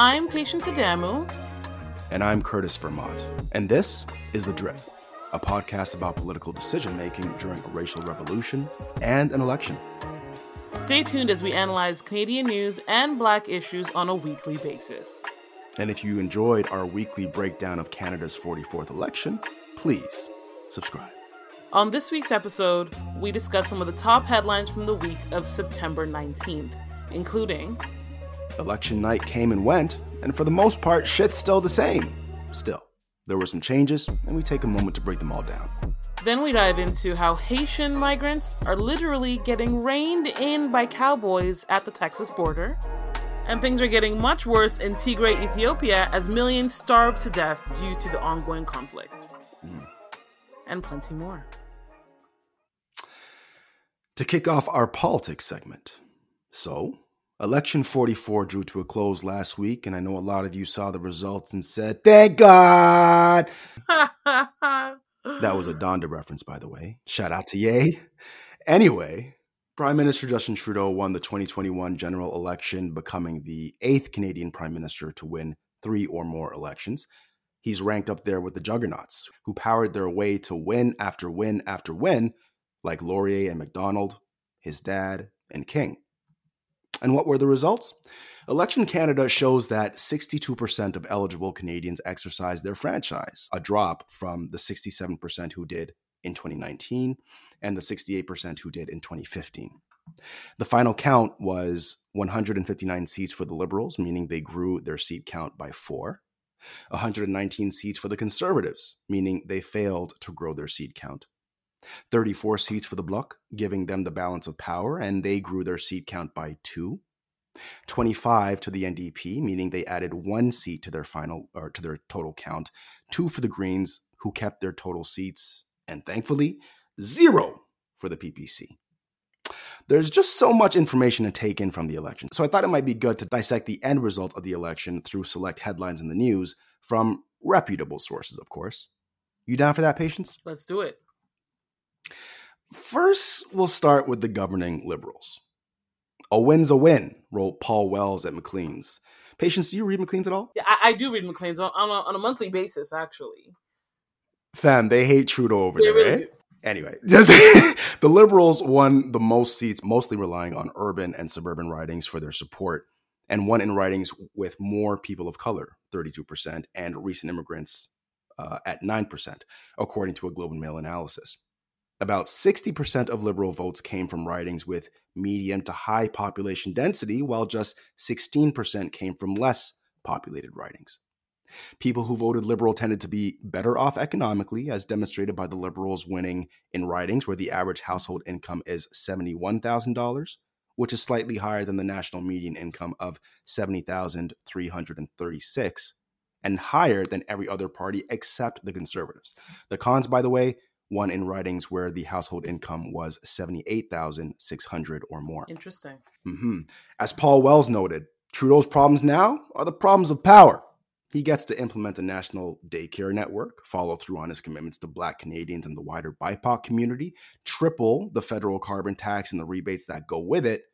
I'm Patience Adamu. And I'm Curtis Vermont. And this is The Drip, a podcast about political decision making during a racial revolution and an election. Stay tuned as we analyze Canadian news and black issues on a weekly basis. And if you enjoyed our weekly breakdown of Canada's 44th election, please subscribe. On this week's episode, we discuss some of the top headlines from the week of September 19th, including Election night came and went, and for the most part, shit's still the same. Still, there were some changes, and we take a moment to break them all down. Then we dive into how Haitian migrants are literally getting reined in by cowboys at the Texas border. And things are getting much worse in Tigray, Ethiopia, as millions starve to death due to the ongoing conflict. Mm. And plenty more. To kick off our politics segment. So, Election 44 drew to a close last week, and I know a lot of you saw the results and said, Thank God! that was a Donda reference, by the way. Shout out to Ye. Anyway, Prime Minister Justin Trudeau won the 2021 general election, becoming the eighth Canadian Prime Minister to win three or more elections. He's ranked up there with the juggernauts, who powered their way to win after win after win, like Laurier and Macdonald, his dad, and King. And what were the results? Election Canada shows that 62% of eligible Canadians exercised their franchise, a drop from the 67% who did in 2019 and the 68% who did in 2015. The final count was 159 seats for the Liberals, meaning they grew their seat count by four. 119 seats for the Conservatives, meaning they failed to grow their seat count. 34 seats for the Bloc, giving them the balance of power, and they grew their seat count by two. 25 to the NDP, meaning they added one seat to their final or to their total count. Two for the Greens, who kept their total seats, and thankfully, zero for the PPC. There's just so much information to take in from the election, so I thought it might be good to dissect the end result of the election through select headlines in the news from reputable sources, of course. You down for that, Patience? Let's do it. First, we'll start with the governing Liberals. A win's a win, wrote Paul Wells at Maclean's. Patience, do you read Maclean's at all? Yeah, I, I do read Maclean's on, on, a, on a monthly basis, actually. Fam, they hate Trudeau over they there, really right? Do. Anyway, the Liberals won the most seats, mostly relying on urban and suburban ridings for their support, and won in ridings with more people of color, 32%, and recent immigrants uh, at 9%, according to a Globe and Mail analysis. About 60% of Liberal votes came from ridings with medium to high population density, while just 16% came from less populated ridings. People who voted Liberal tended to be better off economically, as demonstrated by the Liberals winning in ridings where the average household income is $71,000, which is slightly higher than the national median income of 70,336 and higher than every other party except the Conservatives. The cons, by the way, one in ridings where the household income was 78,600 or more. Interesting. Mm-hmm. As Paul Wells noted, Trudeau's problems now are the problems of power. He gets to implement a national daycare network, follow through on his commitments to Black Canadians and the wider BIPOC community, triple the federal carbon tax and the rebates that go with it,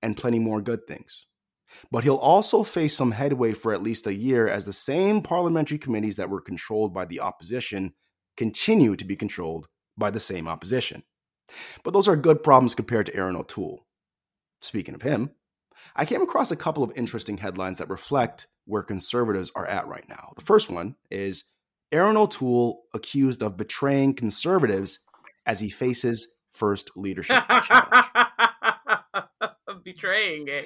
and plenty more good things. But he'll also face some headway for at least a year as the same parliamentary committees that were controlled by the opposition continue to be controlled by the same opposition. But those are good problems compared to Erin O'Toole. Speaking of him, I came across a couple of interesting headlines that reflect where conservatives are at right now. The first one is Erin O'Toole accused of betraying conservatives as he faces first leadership challenge. Betraying, eh?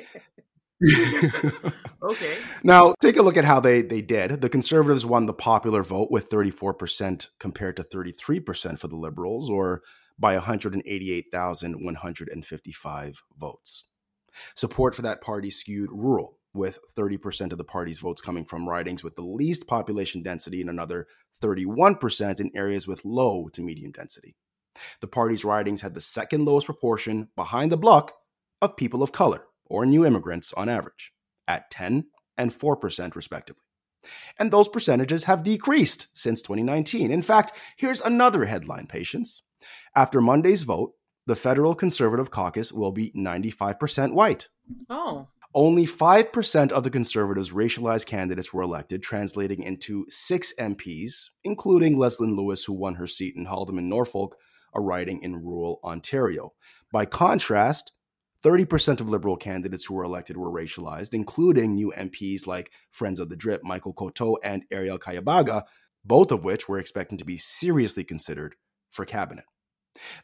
okay. Now, take a look at how they, they did. The Conservatives won the popular vote with 34% compared to 33% for the Liberals, or by 188,155 votes. Support for that party skewed rural, with 30% of the party's votes coming from ridings with the least population density and another 31% in areas with low to medium density. The party's ridings had the second lowest proportion behind the bloc of people of color or new immigrants on average, at 10 and 4% respectively. And those percentages have decreased since 2019. In fact, here's another headline, patience. After Monday's vote, the federal conservative caucus will be 95% white. Oh. Only 5% of the conservatives' racialized candidates were elected, translating into six MPs, including Leslyn Lewis, who won her seat in Haldimand Norfolk, a riding in rural Ontario. By contrast, 30% of Liberal candidates who were elected were racialized, including new MPs like Friends of the Drip, Michael Coteau, and Arielle Kayabaga, both of which were expecting to be seriously considered for cabinet.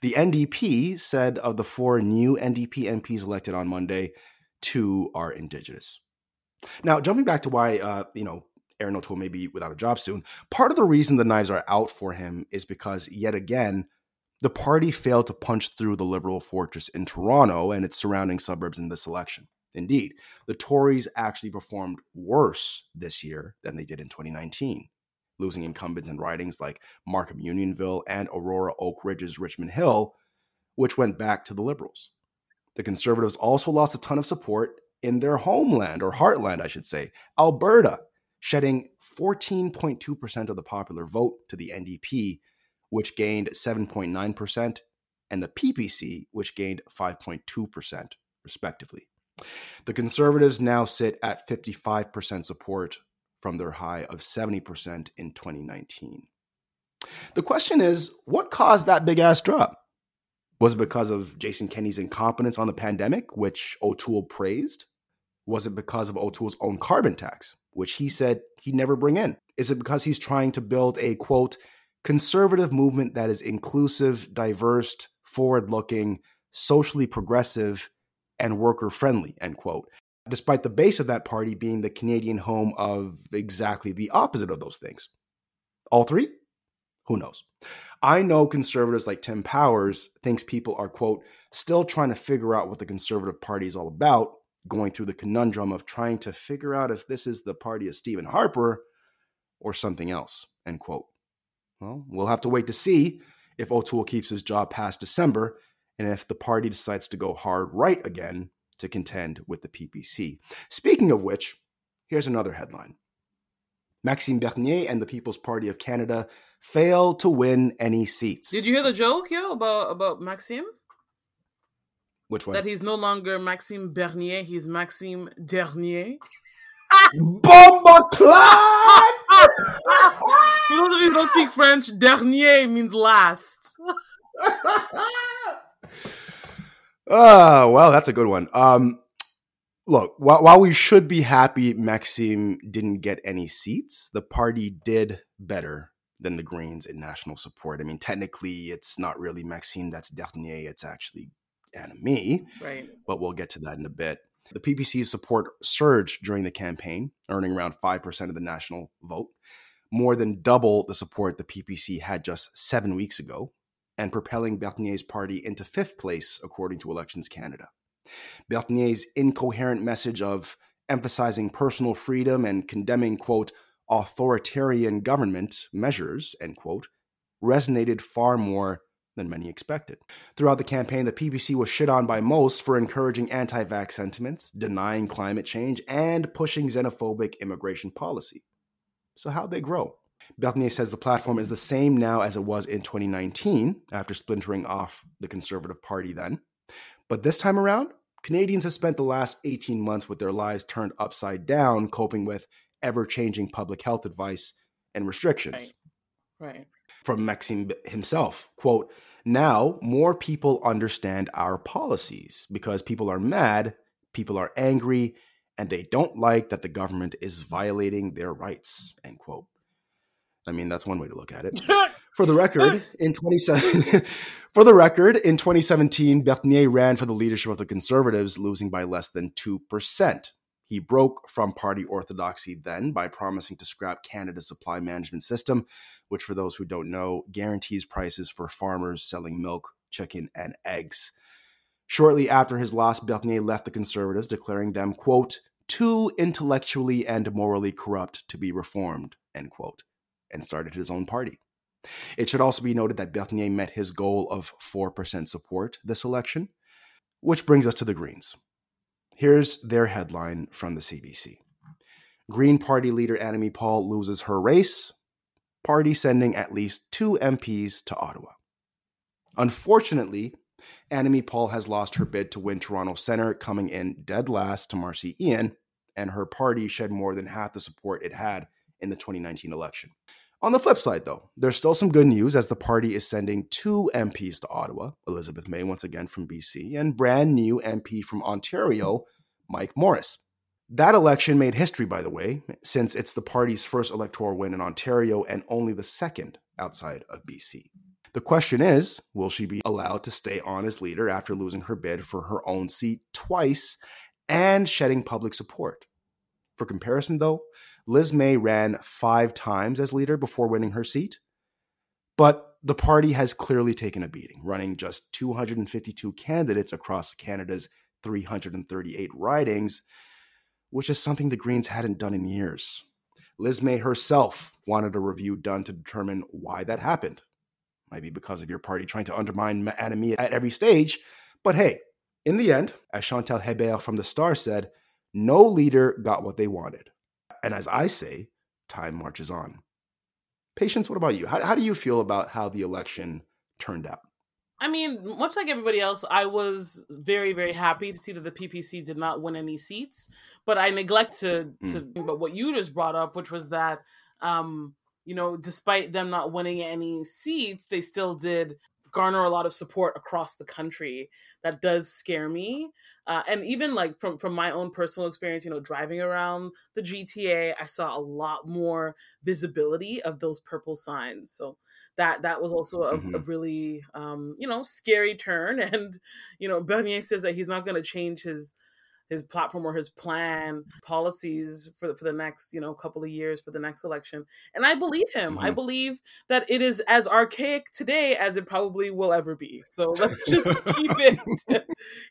The NDP said of the four new NDP MPs elected on Monday, two are Indigenous. Now, jumping back to why, uh, you know, Erin O'Toole may be without a job soon, part of the reason the knives are out for him is because, yet again, the party failed to punch through the Liberal fortress in Toronto and its surrounding suburbs in this election. Indeed, the Tories actually performed worse this year than they did in 2019, losing incumbents in ridings like Markham Unionville and Aurora Oak Ridges Richmond Hill, which went back to the Liberals. The Conservatives also lost a ton of support in their homeland, or heartland, I should say, Alberta, shedding 14.2% of the popular vote to the NDP which gained 7.9%, and the PPC, which gained 5.2%, respectively. The Conservatives now sit at 55% support from their high of 70% in 2019. The question is what caused that big ass drop? Was it because of Jason Kenney's incompetence on the pandemic, which O'Toole praised? Was it because of O'Toole's own carbon tax, which he said he'd never bring in? Is it because he's trying to build a quote, conservative movement that is inclusive, diverse, forward looking, socially progressive, and worker friendly, end quote. Despite the base of that party being the Canadian home of exactly the opposite of those things. All three? Who knows? I know conservatives like Tim Powers thinks people are, quote, still trying to figure out what the conservative party is all about, going through the conundrum of trying to figure out if this is the party of Stephen Harper or something else, end quote. Well, we'll have to wait to see if O'Toole keeps his job past December and if the party decides to go hard right again to contend with the PPC. Speaking of which, here's another headline Maxime Bernier and the People's Party of Canada fail to win any seats. Did you hear the joke, yo, about, about Maxime? Which one? That he's no longer Maxime Bernier, he's Maxime Dernier. Bomba! For those of you who don't speak French, dernier means last. Oh, well, that's a good one. Um, look, while, while we should be happy Maxime didn't get any seats, the party did better than the Greens in national support. I mean, technically, it's not really Maxime that's dernier, it's actually Annamie. Right. But we'll get to that in a bit. The PPC's support surged during the campaign, earning around 5% of the national vote, more than double the support the PPC had just seven weeks ago, and propelling Bernier's party into fifth place, according to Elections Canada. Bernier's incoherent message of emphasizing personal freedom and condemning, quote, authoritarian government measures, end quote, resonated far more than many expected. Throughout the campaign, the PPC was shit on by most for encouraging anti vax sentiments, denying climate change, and pushing xenophobic immigration policy. So, how'd they grow? Bernier says the platform is the same now as it was in 2019, after splintering off the Conservative Party then. But this time around, Canadians have spent the last 18 months with their lives turned upside down, coping with ever changing public health advice and restrictions. Right. right from Maxime himself. Quote, now more people understand our policies because people are mad, people are angry, and they don't like that the government is violating their rights. End quote. I mean, that's one way to look at it. For the record, in 27 for the record, in 2017, Bernier ran for the leadership of the Conservatives, losing by less than 2%. He broke from party orthodoxy then by promising to scrap Canada's supply management system, which, for those who don't know, guarantees prices for farmers selling milk, chicken, and eggs. Shortly after his loss, Bernier left the Conservatives, declaring them, quote, too intellectually and morally corrupt to be reformed, end quote, and started his own party. It should also be noted that Bernier met his goal of 4% support this election, which brings us to the Greens. Here's their headline from the CBC Green Party leader Annamie Paul loses her race, party sending at least two MPs to Ottawa. Unfortunately, Annamie Paul has lost her bid to win Toronto Centre, coming in dead last to Marci Ien, and her party shed more than half the support it had in the 2019 election. On the flip side, though, there's still some good news as the party is sending two MPs to Ottawa Elizabeth May, once again from BC, and brand new MP from Ontario, Mike Morrice. That election made history, by the way, since it's the party's first electoral win in Ontario and only the second outside of BC. The question is will she be allowed to stay on as leader after losing her bid for her own seat twice and shedding public support? For comparison, though, Liz May ran five times as leader before winning her seat. But the party has clearly taken a beating, running just 252 candidates across Canada's 338 ridings, which is something the Greens hadn't done in years. Liz May herself wanted a review done to determine why that happened. Might be because of your party trying to undermine Annamie at every stage. But hey, in the end, as Chantal Hébert from The Star said, no leader got what they wanted. And as I say, time marches on. Patience, what about you? How, how do you feel about how the election turned out? I mean, much like everybody else, I was very, very happy to see that the PPC did not win any seats. But I neglect to mm. to about what you just brought up, which was that um, you know, despite them not winning any seats, they still did garner a lot of support across the country. That does scare me. Uh, and even like from from my own personal experience, you know, driving around the GTA, I saw a lot more visibility of those purple signs. So that that was also a, mm-hmm. a really um, you know scary turn. And you know, Bernier says that he's not going to change his his platform or his plan policies for for the next you know couple of years for the next election. And i believe him. Mm-hmm. i believe that it is as archaic today as it probably will ever be. So let's just keep it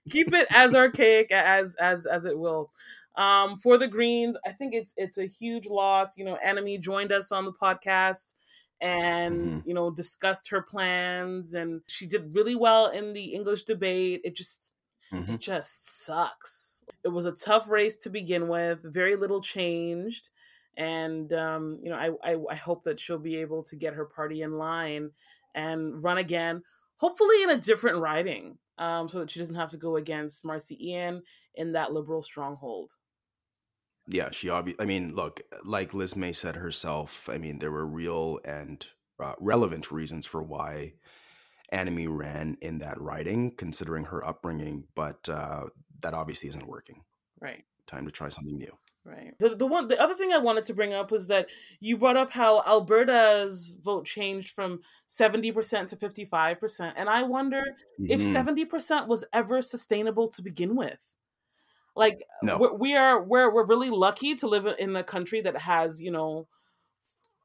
keep it as archaic as as as it will. Um for the greens i think it's it's a huge loss. You know Annamie joined us on the podcast and mm-hmm. you know discussed her plans and she did really well in the english debate. It just mm-hmm. it just sucks it was a tough race to begin with, very little changed. And, um, you know, I, I, I hope that she'll be able to get her party in line and run again, hopefully in a different riding, um, so that she doesn't have to go against Marci Ien in that liberal stronghold. Yeah, she obviously. I mean, look, like Liz May said herself. I mean, there were real and uh, relevant reasons for why Annamie ran in that riding, considering her upbringing. But uh, that obviously isn't working. Right. Time to try something new. Right. The the one the other thing I wanted to bring up was that you brought up how Alberta's vote changed from 70% to 55% and I wonder mm-hmm. if 70% was ever sustainable to begin with. Like no. we're, we are we're we're really lucky to live in a country that has, you know,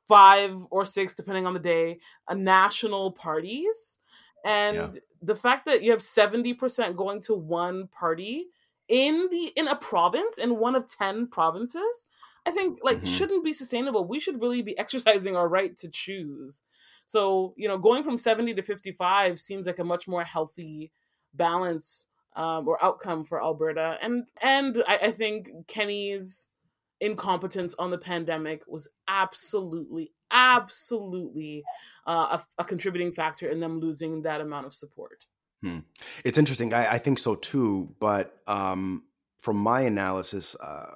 five or six depending on the day, a national parties and yeah. the fact that you have 70% going to one party in the in a province in one of 10 provinces i think like mm-hmm. shouldn't be sustainable we should really be exercising our right to choose so you know going from 70 to 55 seems like a much more healthy balance um, or outcome for alberta and and I, I think kenney's incompetence on the pandemic was absolutely absolutely uh, a, a, contributing factor in them losing that amount of support. Hmm. It's interesting. I, I, think so too. But um, from my analysis, uh,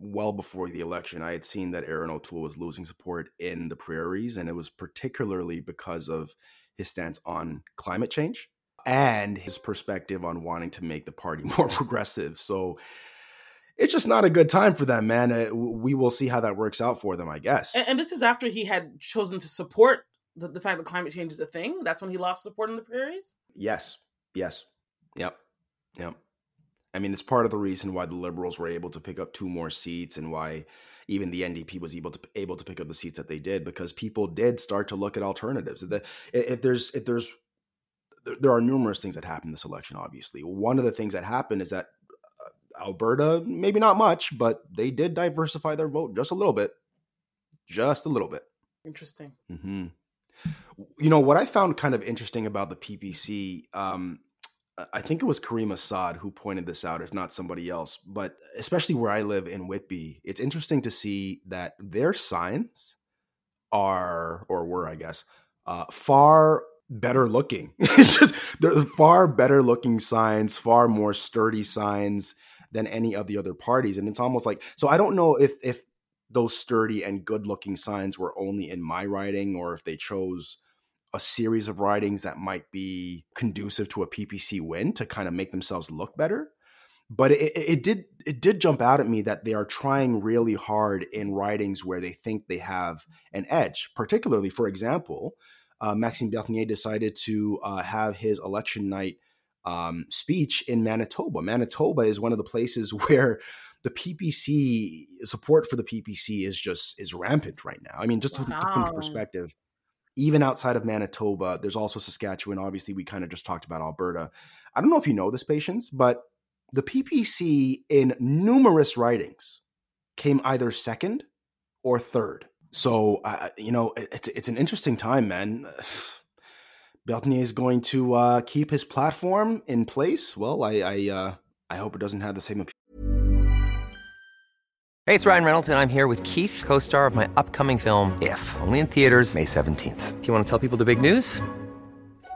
well before the election, I had seen that Erin O'Toole was losing support in the prairies, and it was particularly because of his stance on climate change and his perspective on wanting to make the party more progressive. So it's just not a good time for them, man. Uh, we will see how that works out for them, I guess. And, and this is after he had chosen to support the, the, fact that climate change is a thing. That's when he lost support in the prairies. Yes. Yes. Yep. Yep. I mean, it's part of the reason why the Liberals were able to pick up two more seats and why even the NDP was able to able to pick up the seats that they did because people did start to look at alternatives. If there's if there's there are numerous things that happened this election. Obviously, one of the things that happened is that Alberta, maybe not much, but they did diversify their vote just a little bit, just a little bit. Interesting. Mm-hmm. You know what I found kind of interesting about the PPC. Um, I think it was Kareem Assad who pointed this out, if not somebody else. But especially where I live in Whitby, it's interesting to see that their signs are, or were, I guess, uh, far better looking. it's just they're far better looking signs, far more sturdy signs than any of the other parties. And it's almost like so. I don't know if if those sturdy and good looking signs were only in my riding or if they chose a series of ridings that might be conducive to a PPC win to kind of make themselves look better. But it, it, did it did jump out at me that they are trying really hard in ridings where they think they have an edge. Particularly, for example, uh, Maxime Bernier decided to uh, have his election night um, speech in Manitoba. Manitoba is one of the places where the PPC support for the PPC is just is rampant right now. I mean, just wow. to, put into perspective, even outside of Manitoba, there's also Saskatchewan. Obviously, we kind of just talked about Alberta. I don't know if you know this, Patience, but the PPC in numerous ridings came either second or third. So, uh, you know, it's it's an interesting time, man. Bernier is going to uh, keep his platform in place. Well, I I, uh, I hope it doesn't have the same. Hey, it's Ryan Reynolds, and I'm here with Keith, co-star of my upcoming film. If only in theaters May 17th. Do you want to tell people the big news?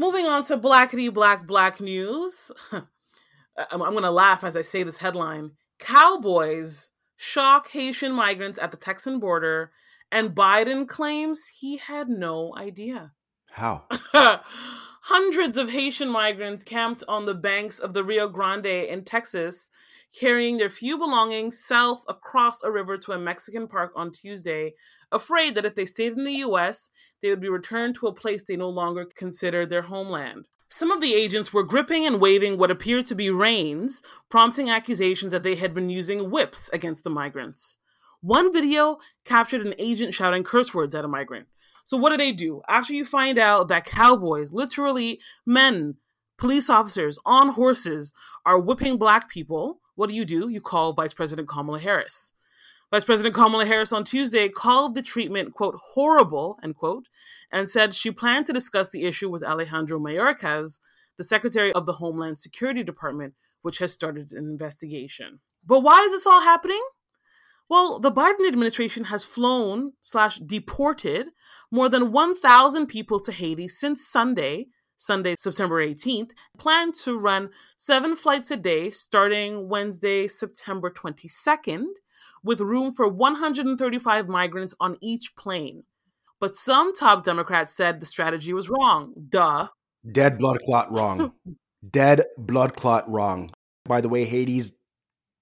Moving on to blackety black black news. Uh, I'm, I'm going to laugh as I say this headline. Cowboys shock Haitian migrants at the Texan border, and Biden claims he had no idea. How? Hundreds of Haitian migrants camped on the banks of the Rio Grande in Texas carrying their few belongings south across a river to a Mexican park on Tuesday, afraid that if they stayed in the US, they would be returned to a place they no longer considered their homeland. Some of the agents were gripping and waving what appeared to be reins, prompting accusations that they had been using whips against the migrants. One video captured an agent shouting curse words at a migrant. So, what do they do? After you find out that cowboys, literally men, police officers on horses, are whipping black people, what do you do? You call Vice President Kamala Harris. Vice President Kamala Harris on Tuesday called the treatment, quote, horrible, end quote, and said she planned to discuss the issue with Alejandro Mayorkas, the Secretary of the Homeland Security Department, which has started an investigation. But why is this all happening? Well, the Biden administration has flown slash deported more than 1,000 people to Haiti since Sunday, Sunday, September 18th, plan to run seven flights a day starting Wednesday, September 22nd, with room for 135 migrants on each plane. But some top Democrats said the strategy was wrong. Duh. Dead blood clot wrong. Dead blood clot wrong. By the way, Haiti's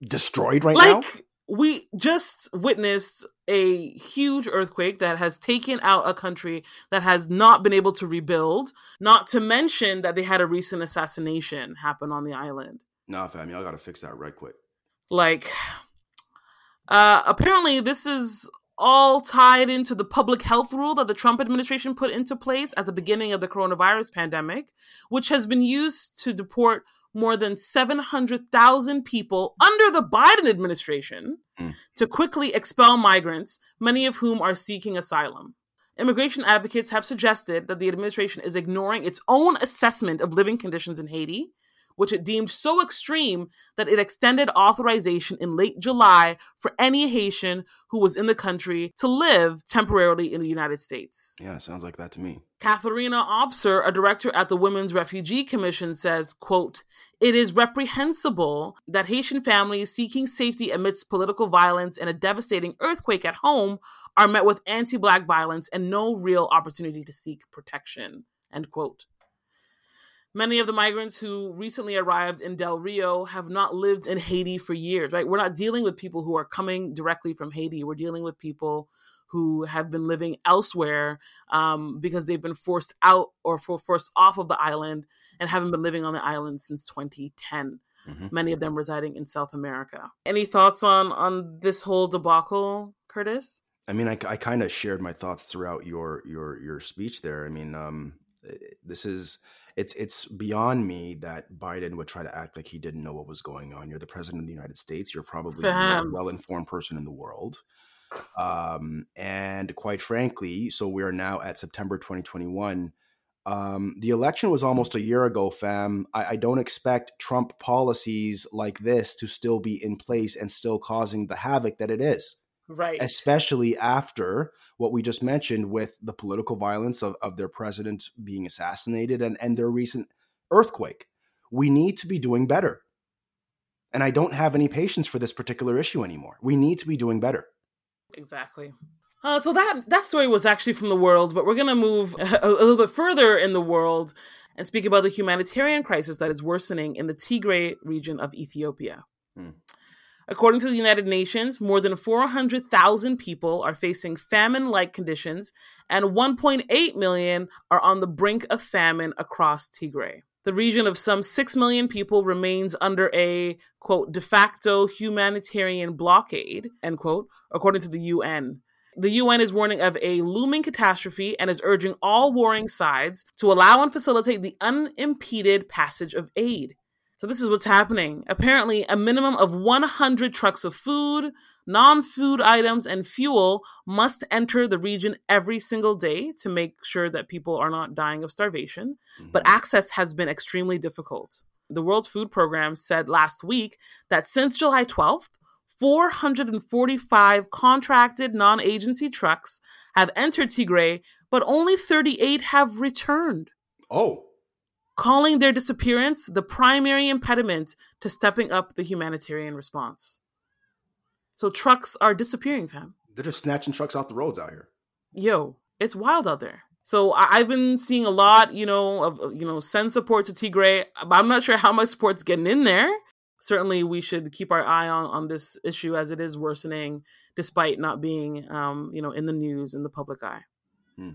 destroyed right like, now we just witnessed a huge earthquake that has taken out a country that has not been able to rebuild, not to mention that they had a recent assassination happen on the island. Nah, fam, y'all gotta fix that right quick. Like, uh, apparently, this is all tied into the public health rule that the Trump administration put into place at the beginning of the coronavirus pandemic, which has been used to deport more than 700,000 people under the Biden administration mm. to quickly expel migrants, many of whom are seeking asylum. Immigration advocates have suggested that the administration is ignoring its own assessment of living conditions in Haiti which it deemed so extreme that it extended authorization in late July for any Haitian who was in the country to live temporarily in the United States. Yeah, sounds like that to me. Katharina Obser, a director at the Women's Refugee Commission, says, quote, It is reprehensible that Haitian families seeking safety amidst political violence and a devastating earthquake at home are met with anti-black violence and no real opportunity to seek protection. End quote. Many of the migrants who recently arrived in Del Rio have not lived in Haiti for years, right? We're not dealing with people who are coming directly from Haiti. We're dealing with people who have been living elsewhere um, because they've been forced out or forced off of the island and haven't been living on the island since 2010. Mm-hmm. Many of them residing in South America. Any thoughts on on this whole debacle, Curtis? I mean, I, I kind of shared my thoughts throughout your your your speech there. I mean, um, eh, this is it's it's beyond me that Biden would try to act like he didn't know what was going on. You're the president of the United States. You're probably the most well-informed person in the world. Um, and quite frankly, so we are now at September 2021. Um, the election was almost a year ago, fam. I, I, don't expect Trump policies like this to still be in place and still causing the havoc that it is. Right. Especially after what we just mentioned with the political violence of, of their president being assassinated and, and their recent earthquake. We need to be doing better. And I don't have any patience for this particular issue anymore. We need to be doing better. Exactly. Uh, so that that story was actually from the world, but we're going to move a, a, little bit further in the world and speak about the humanitarian crisis that is worsening in the Tigray region of Ethiopia. Hmm. According to the United Nations, more than 400,000 people are facing famine like conditions, and 1.8 million are on the brink of famine across Tigray. The region of some 6 million people remains under a, quote, de facto humanitarian blockade, end quote, according to the UN. The UN is warning of a looming catastrophe and is urging all warring sides to allow and facilitate the unimpeded passage of aid. So this is what's happening. Apparently, a minimum of 100 trucks of food, non-food items, and fuel must enter the region every single day to make sure that people are not dying of starvation. Mm-hmm. But access has been extremely difficult. The World Food Program said last week that since July 12th, 445 contracted non agency trucks have entered Tigray, but only 38 have returned. Oh calling their disappearance the primary impediment to stepping up the humanitarian response. So trucks are disappearing, fam. They're just snatching trucks off the roads out here. Yo, it's wild out there. So I- have been seeing a lot, you know, of you know, send support to Tigray. But I'm not sure how much support's getting in there. Certainly, we should keep our eye on on this issue as it is worsening, despite not being, um, you know, in the news in the public eye. Hmm.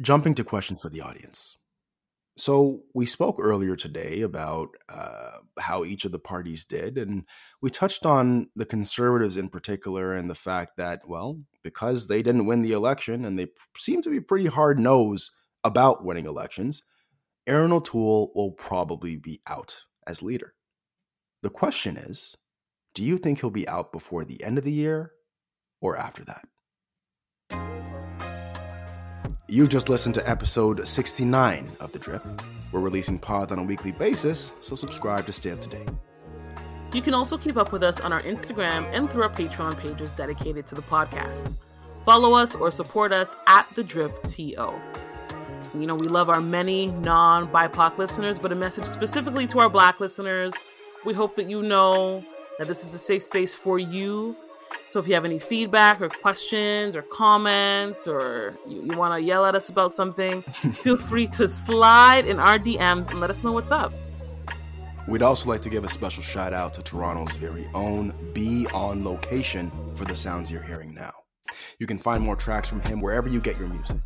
Jumping to questions for the audience. So, we spoke earlier today about uh, how each of the parties did, and we touched on the conservatives in particular and the fact that, well, because they didn't win the election and they seem to be pretty hard nosed about winning elections, Erin O'Toole will probably be out as leader. The question is do you think he'll be out before the end of the year or after that? You just listened to episode 69 of The Drip. We're releasing pods on a weekly basis, so subscribe to stay up to date. You can also keep up with us on our Instagram and through our Patreon pages dedicated to the podcast. Follow us or support us at The Drip TO. You know, we love our many non BIPOC listeners, but a message specifically to our Black listeners. We hope that you know that this is a safe space for you so if you have any feedback or questions or comments or you, you want to yell at us about something, feel free to slide in our DMs and let us know what's up. We'd also like to give a special shout out to Toronto's very own Be On Location for the sounds you're hearing now. You can find more tracks from him wherever you get your music.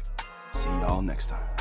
See y'all next time.